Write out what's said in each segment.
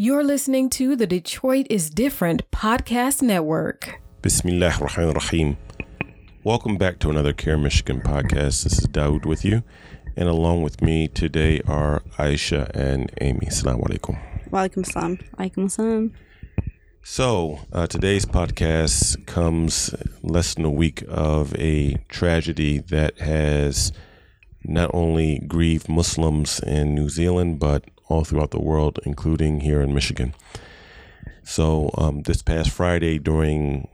You're listening to the Detroit is Different podcast network. Bismillah rahman rahim. Welcome back to another CAIR Michigan podcast. This is Dawud with you. And along with me today are Asha and Amy. Assalamu alaikum. Walaikum salam. Alaikum salam. So, uh, today's podcast comes less than a week of a tragedy that has not only grieved Muslims in New Zealand, but all throughout the world, including here in Michigan. So, um, this past Friday during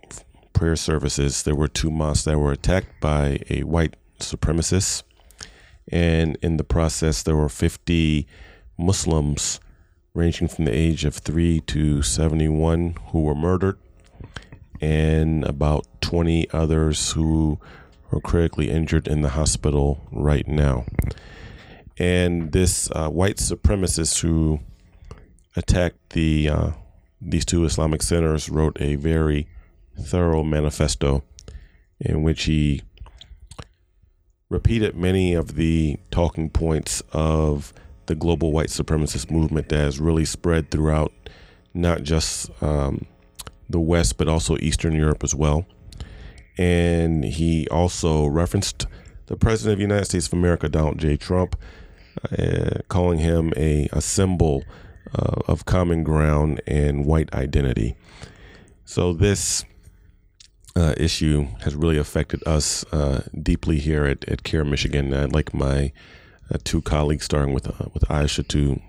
prayer services, there were two mosques that were attacked by a white supremacist. And in the process, there were 50 Muslims ranging from the age of 3 to 71 who were murdered, and about 20 others who are critically injured in the hospital right now. And this uh, white supremacist who attacked the uh, these two Islamic centers wrote a very thorough manifesto in which he repeated many of the talking points of the global white supremacist movement that has really spread throughout not just um, the West, but also Eastern Europe as well. And he also referenced the President of the United States of America, Donald J. Trump, uh, calling him a, a symbol uh, of common ground and white identity. So, this uh, issue has really affected us uh, deeply here at, at CAIR Michigan. I'd like my uh, two colleagues, starting with uh, with Asha, to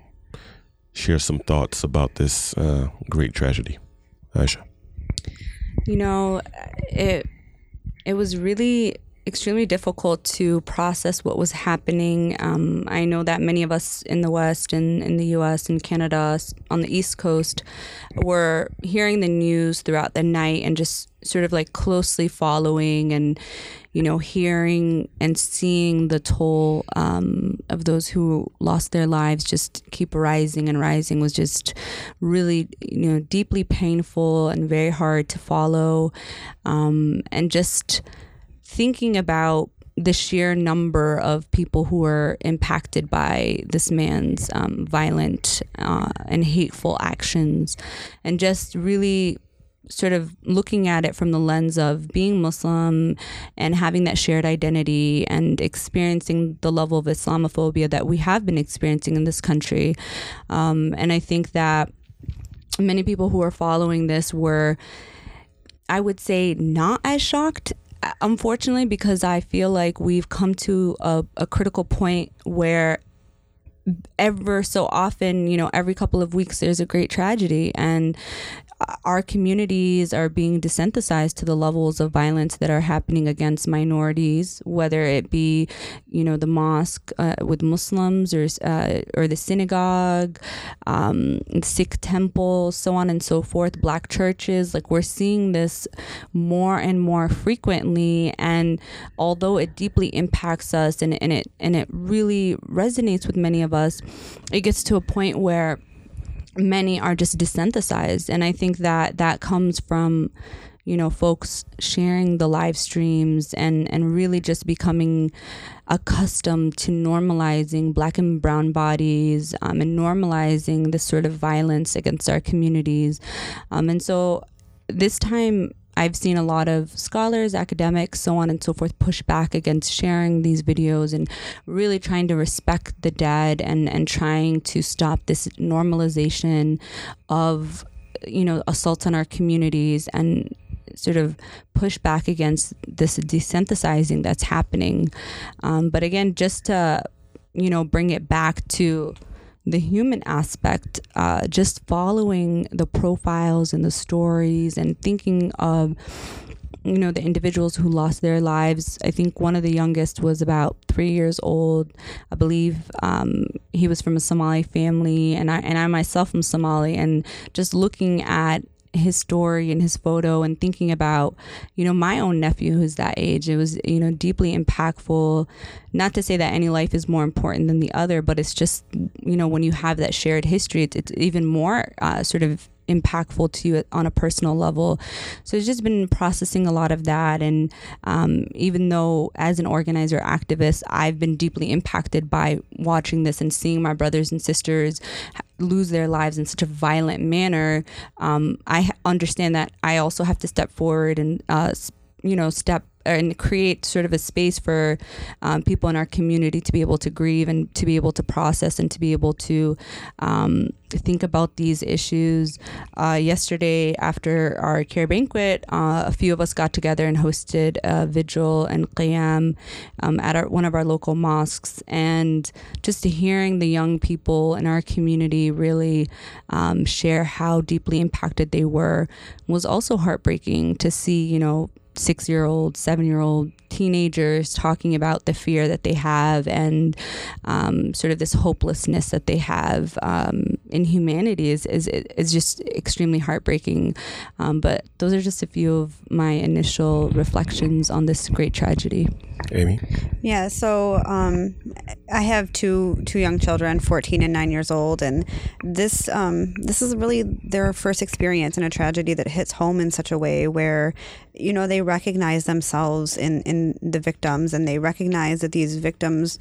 share some thoughts about this great tragedy. Asha, you know, it it was really extremely difficult to process what was happening. Um, I know that many of us in the West and in the US and Canada on the East Coast were hearing the news throughout the night and just sort of like closely following and, you know, hearing and seeing the toll um, of those who lost their lives just keep rising and rising was just really, you know, deeply painful and very hard to follow. Um, and just, thinking about the sheer number of people who were impacted by this man's um, violent uh, and hateful actions, and just really sort of looking at it from the lens of being Muslim and having that shared identity and experiencing the level of Islamophobia that we have been experiencing in this country. Um, and I think that many people who are following this were. I would say not as shocked Uh, unfortunately, because I feel like we've come to a, a critical point where ever so often, you know, every couple of weeks there's a great tragedy. And our communities are being desensitized to the levels of violence that are happening against minorities, whether it be, you know, the mosque uh, with Muslims or uh, or the synagogue, um, Sikh temple, so on and so forth, black churches. Like we're seeing this more and more frequently, and although it deeply impacts us and, and it and it really resonates with many of us, it gets to a point where many are just desensitized. And i think that that comes from you know folks sharing the live streams and and really just becoming accustomed to normalizing black and brown bodies um, and normalizing this sort of violence against our communities. Um, and so this time I've seen a lot of scholars, academics, so on and so forth, push back against sharing these videos and really trying to respect the dead and, and trying to stop this normalization of, you know, assaults on our communities and sort of push back against this desensitizing that's happening. Um, but again, just to, you know, bring it back to, the human aspect, uh, just following the profiles and the stories and thinking of you know the individuals who lost their lives. I think one of the youngest was about three years old. I believe um, he was from a somali family and i and i myself am somali. And just looking at his story and his photo and thinking about, you know, my own nephew who's that age. It was, you know, deeply impactful. Not to say that any life is more important than the other, but it's just, you know, when you have that shared history, it's, it's even more uh, sort of impactful to you on a personal level. So it's just been processing a lot of that. And um, even though as an organizer activist, I've been deeply impacted by watching this and seeing my brothers and sisters lose their lives in such a violent manner, um, I understand that I also have to step forward and, uh, you know, step and create sort of a space for um, people in our community to be able to grieve and to be able to process and to be able to um, think about these issues. Uh, yesterday, after our CAIR banquet, uh, a few of us got together and hosted a vigil and qiyam um, at our, one of our local mosques. And just hearing the young people in our community really um, share how deeply impacted they were was also heartbreaking to see, you know, six year old, seven year old teenagers talking about the fear that they have and um, sort of this hopelessness that they have um, in humanity is, is, is just extremely heartbreaking. Um, but those are just a few of my initial reflections on this great tragedy. Amy? Yeah, so um, I have two two young children, 14 and 9 years old, and this um, this is really their first experience in a tragedy that hits home in such a way where you know they recognize themselves in in the victims and they recognize that these victims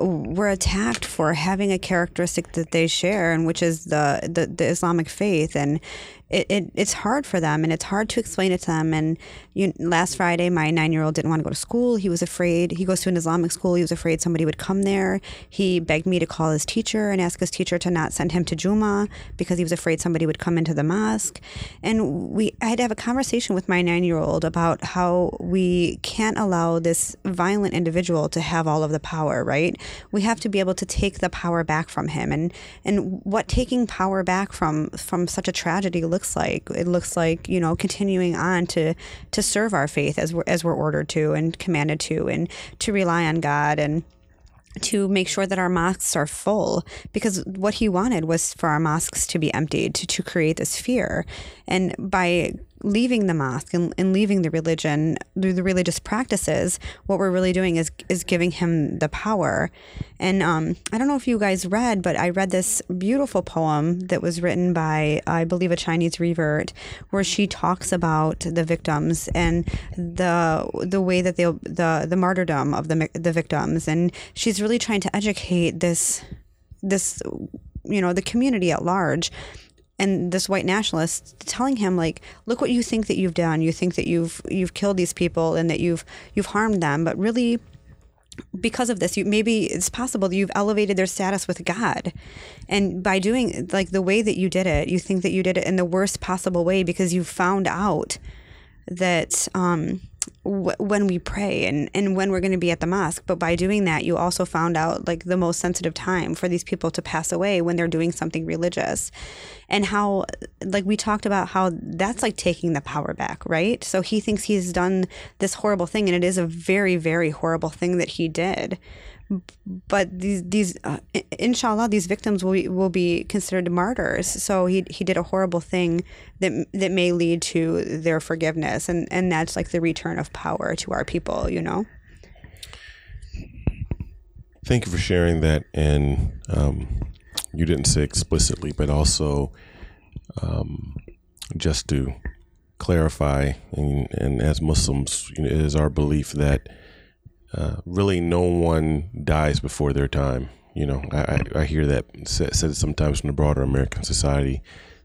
were attacked for having a characteristic that they share and which is the the, the Islamic faith. And it, it, it's hard for them and it's hard to explain it to them. And you, last Friday, my nine year old didn't want to go to school. He was afraid. He goes to an Islamic school. He was afraid somebody would come there. He begged me to call his teacher and ask his teacher to not send him to Juma because he was afraid somebody would come into the mosque. And we, I had to have a conversation with my nine year old about how we can't allow this violent individual to have all of the power, right? We have to be able to take the power back from him. And, and what taking power back from, from such a tragedy looks looks like. It looks like you know continuing on to to serve our faith as we're as we're ordered to and commanded to, and to rely on God and to make sure that our mosques are full because what he wanted was for our mosques to be emptied to, to create this fear and by leaving the mosque and, and leaving the religion through the religious practices what we're really doing is is giving him the power. And um, i don't know if you guys read but i read this beautiful poem that was written by i believe a chinese revert where she talks about the victims and the the way that they the the martyrdom of the the victims. And she's really trying to educate this this you know the community at large and this white nationalist telling him like look what you think that you've done. You think that you've you've killed these people and that you've you've harmed them. But really because of this you maybe it's possible that you've elevated their status with god. And by doing like the way that you did it you think that you did it in the worst possible way because you found out that um when we pray and, and when we're going to be at the mosque. But by doing that, you also found out like the most sensitive time for these people to pass away when they're doing something religious. And how, like, we talked about how that's like taking the power back, right? So he thinks he's done this horrible thing, and it is a very, very horrible thing that he did but these these uh, inshallah these victims will be, will be considered martyrs. So he he did a horrible thing that that may lead to their forgiveness. And and that's like the return of power to our people you know? Thank you for sharing that. And um, you didn't say explicitly but also um, just to clarify and, and as muslims you know, it is our belief that uh, really no one dies before their time. You know, I, I, hear that said, sometimes from the broader American society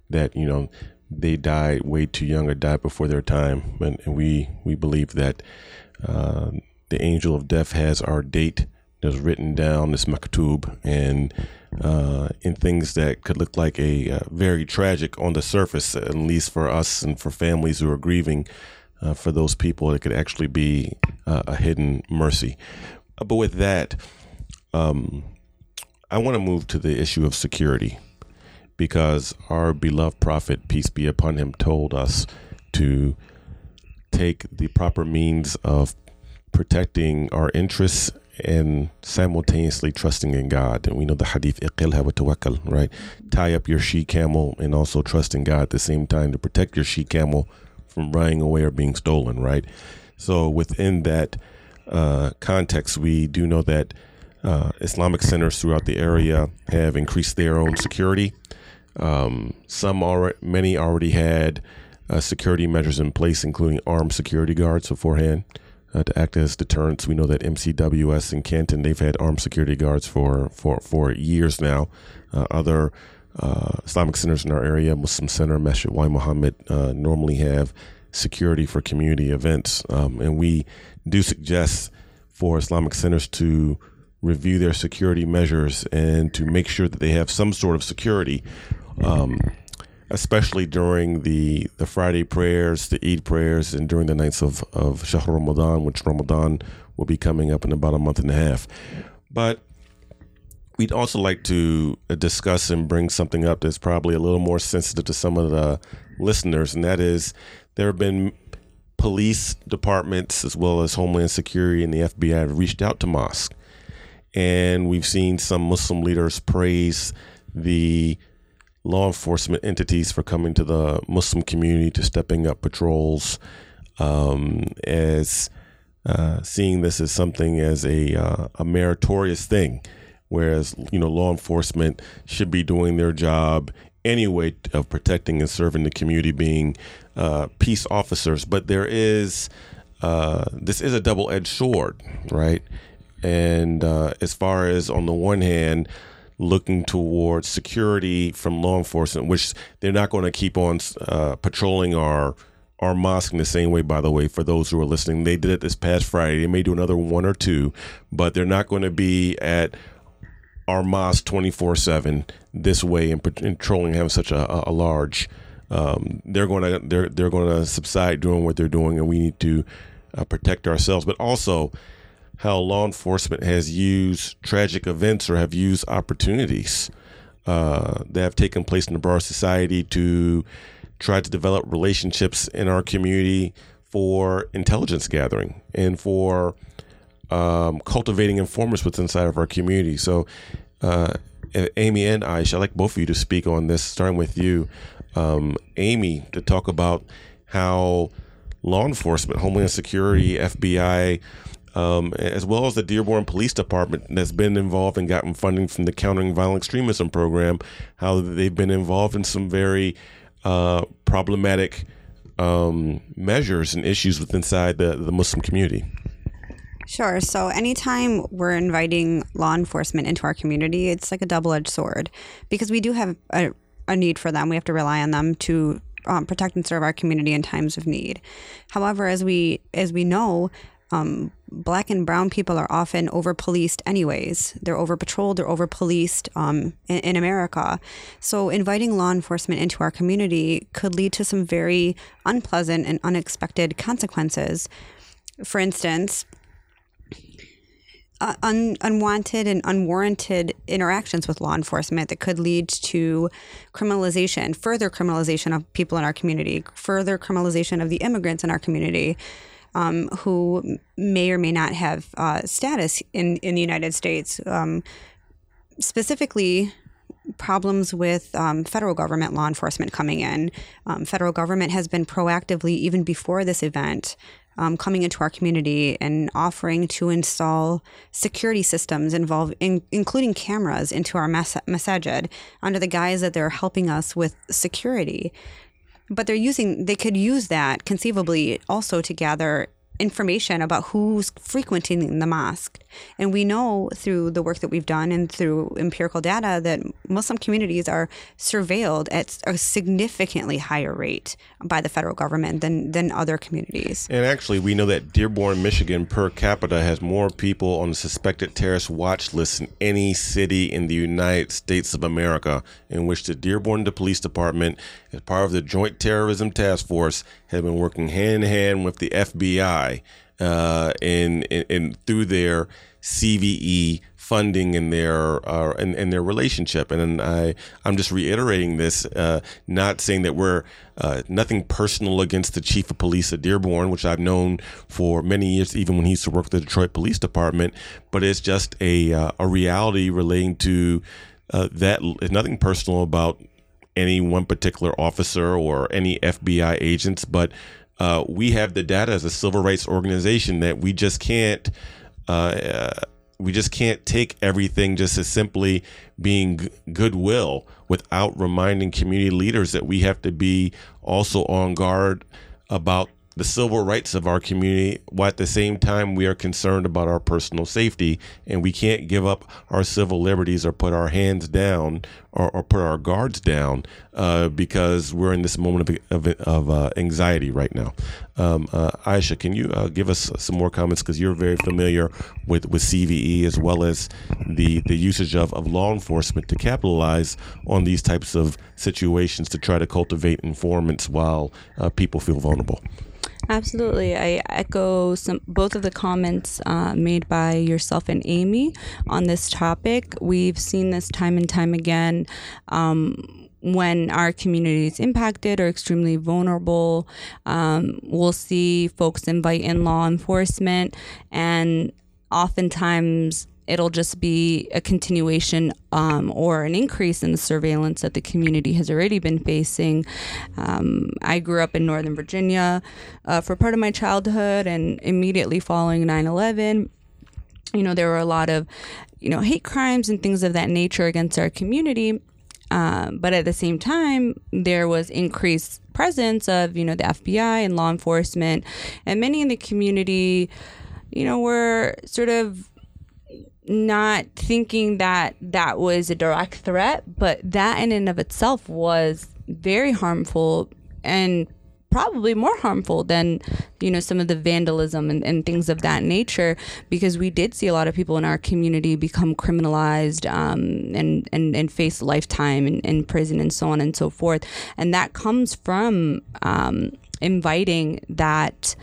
that you know they died way too young or died before their time, and, and we we believe that uh, the angel of death has our date that's written down this maktub and uh, in things that could look like a uh, very tragic on the surface, at least for us and for families who are grieving uh, for those people. It could actually be uh, a hidden mercy. Uh, but with that, um, I want to move to the issue of security because our beloved prophet, peace be upon him, told us to take the proper means of protecting our interests and simultaneously trusting in God. And we know the hadith, right? Tie up your she camel and also trust in God at the same time to protect your she camel from running away or being stolen, right? So within that uh, context, we do know that uh, Islamic centers throughout the area have increased their own security. Um, some already, many already had uh, security measures in place, including armed security guards beforehand uh, to act as deterrence. We know that MCWS in Canton they've had armed security guards for for for years now. Uh, other uh, Islamic centers in our area, Muslim Center, Masjid Wali Muhammad, uh, normally have security for community events, um, and we do suggest for Islamic centers to review their security measures and to make sure that they have some sort of security. Um, especially during the, the Friday prayers, the Eid prayers, and during the nights of, of Shahr Ramadan, which Ramadan will be coming up in about a month and a half. But we'd also like to uh, discuss and bring something up that's probably a little more sensitive to some of the listeners, and that is there have been police departments as well as Homeland Security and the FBI have reached out to mosque, and we've seen some Muslim leaders praise the law enforcement entities for coming to the Muslim community to stepping up patrols, um, as uh, seeing this as something as a uh, a meritorious thing, whereas you know law enforcement should be doing their job anyway of protecting and serving the community, being uh, peace officers. But there is uh, this is a double edged sword, right? And uh, as far as on the one hand looking towards security from law enforcement, which they're not going to keep on uh, patrolling our our mosque in the same way. By the way, for those who are listening, they did it this past Friday. They may do another one or two, but they're not going to be at our mosque twenty four seven this way and patrolling having such a, a large. Um, they're going to they're they're going to subside doing what they're doing, and we need to uh, protect ourselves, but also how law enforcement has used tragic events or have used opportunities uh, that have taken place in the Baha'i society to try to develop relationships in our community for intelligence gathering and for um, cultivating informers within inside of our community. So, uh, Amy and I, I'd like both of you to speak on this, starting with you, um, Amy, to talk about how law enforcement, Homeland Security, FBI, um, as well as the Dearborn Police Department that's been involved and gotten funding from the Countering Violent Extremism program, how they've been involved in some very uh, problematic um, measures and issues within inside the, the Muslim community. Sure. So anytime we're inviting law enforcement into our community, it's like a double edged sword because we do have a, a, need for them. We have to rely on them to um, protect and serve our community in times of need. However, as we as we know, um, black and brown people are often over policed anyways. They're over patrolled, they're over policed um, in, in, America. So inviting law enforcement into our community could lead to some very unpleasant and unexpected consequences. For instance, un- unwanted and unwarranted interactions with law enforcement that could lead to criminalization, further criminalization of people in our community, further criminalization of the immigrants in our community um, who may or may not have uh, status in, in the United States. Um, specifically, problems with um, federal government law enforcement coming in. Um, federal government has been proactively, even before this event, um, coming into our community and offering to install security systems involve in, including cameras into our mas- masajid under the guise that they're helping us with security. But they're using they could use that conceivably also to gather information about who's frequenting the mosque. And we know through the work that we've done and through empirical data that Muslim communities are surveilled at a significantly higher rate by the federal government than, than other communities. And actually, we know that Dearborn, Michigan per capita has more people on the suspected terrorist watch list than any city in the United States of America, in which the Dearborn Police Department, as part of the Joint Terrorism Task Force, have been working hand in hand with the FBI uh, in, in, in through their CVE funding and their uh, and, and their relationship. And I I'm just reiterating this, uh, not saying that we're uh, nothing personal against the chief of police at Dearborn, which I've known for many years, even when he used to work with the Detroit Police Department. But it's just a uh, a reality relating to uh, that. It's nothing personal about any one particular officer or any FBI agents, but uh, we have the data as a civil rights organization that we just can't uh, we just can't take everything just as simply being g- goodwill without reminding community leaders that we have to be also on guard about the civil rights of our community, while at the same time we are concerned about our personal safety, and we can't give up our civil liberties or put our hands down or, or put our guards down uh, because we're in this moment of, of, of uh, anxiety right now. Um, uh, Asha, can you uh, give us some more comments because you're very familiar with, with CVE as well as the the usage of, of law enforcement to capitalize on these types of situations to try to cultivate informants while uh, people feel vulnerable. Absolutely. I echo some both of the comments uh, made by yourself and Amy on this topic. We've seen this time and time again. Um, when our community is impacted or extremely vulnerable, um, we'll see folks invite in law enforcement, and oftentimes it'll just be a continuation um, or an increase in the surveillance that the community has already been facing. Um, I grew up in Northern Virginia uh, for part of my childhood, and immediately following 9 11, you know, there were a lot of, you know, hate crimes and things of that nature against our community. Um, but at the same time, there was increased presence of, you know, the FBI and law enforcement, and many in the community, you know, were sort of not thinking that that was a direct threat, but that in and of itself was very harmful and probably more harmful than you know some of the vandalism and, and, things of that nature because we did see a lot of people in our community become criminalized um, and, and and face lifetime in, in, prison and so on and so forth. And that comes from um, inviting that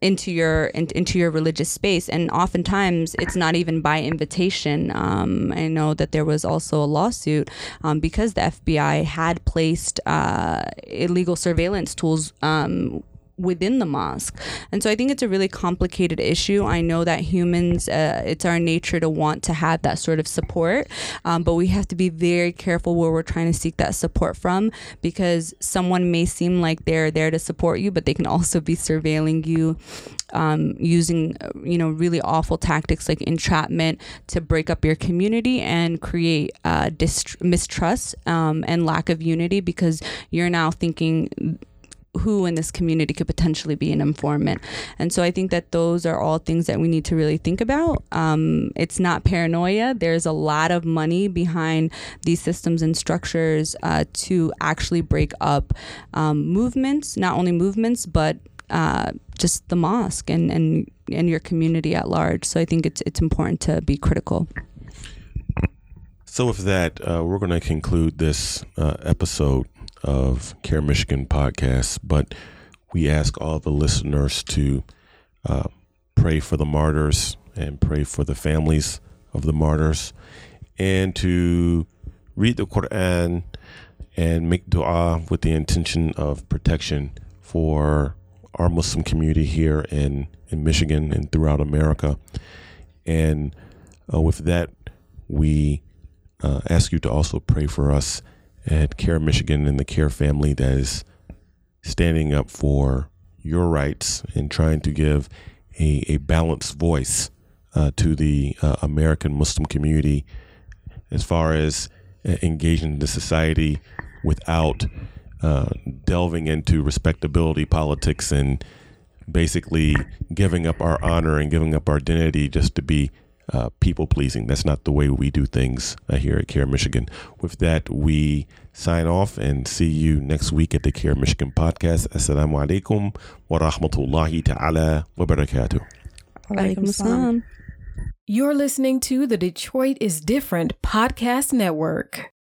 into your in, into your religious space. And oftentimes it's not even by invitation. Um, i know that there was also a lawsuit um, because the fbi had placed uh, illegal surveillance tools um, within the mosque. And so I think it's a really complicated issue. I know that humans, uh, it's our nature to want to have that sort of support, um, but we have to be very careful where we're trying to seek that support from because someone may seem like they're there to support you, but they can also be surveilling you. Um, using uh, you know really awful tactics like entrapment to break up your community and create uh, dist- mistrust um, and lack of unity because you're now thinking who in this community could potentially be an informant. And so I think that those are all things that we need to really think about. Um, it's not paranoia. There's a lot of money behind these systems and structures uh, to actually break up um, movements, not only movements, but uh, just the mosque and, and, and your community at large. So I think it's, it's important to be critical. So, with that, uh, we're going to conclude this uh, episode of CAIR Michigan podcast, but we ask all the listeners to uh, pray for the martyrs and pray for the families of the martyrs and to read the Quran and make dua with the intention of protection for our Muslim community here in, in Michigan and throughout America. And uh, with that, we uh, ask you to also pray for us at CAIR Michigan and the CAIR family that is standing up for your rights and trying to give a, a balanced voice uh, to the uh, American Muslim community as far as uh, engaging in the society without uh, delving into respectability politics and basically giving up our honor and giving up our identity just to be uh, people pleasing. That's not the way we do things uh, here at CAIR Michigan. With that, we sign off and see you next week at the CAIR Michigan podcast. Assalamu alaikum wa rahmatullahi ta'ala wa barakatuh. You're listening to the Detroit is Different podcast network.